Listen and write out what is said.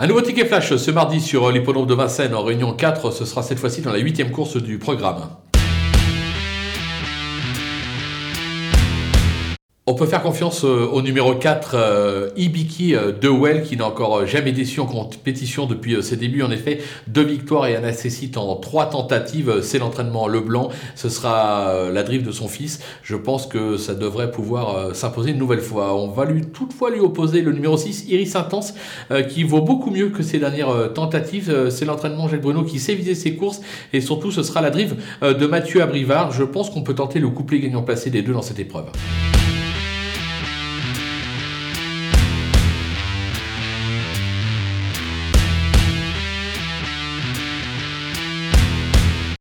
Un nouveau ticket flash ce mardi sur l'hippodrome de Vincennes en réunion 4, ce sera cette fois-ci dans la huitième course du programme. On peut faire confiance euh, au numéro 4, euh, Ibiki euh, de Well, qui n'a encore jamais déçu en compétition depuis ses débuts. En effet, deux victoires et un accessite en trois tentatives. C'est l'entraînement Leblanc. Ce sera la drive de son fils. Je pense que ça devrait pouvoir s'imposer une nouvelle fois. On va lui toutefois lui opposer le numéro 6, Iris Intense, qui vaut beaucoup mieux que ses dernières tentatives. C'est l'entraînement Jacques Bruno qui sait viser ses courses. Et surtout, ce sera la drive de Mathieu Abrivard. Je pense qu'on peut tenter le couplet gagnant placé des deux dans cette épreuve.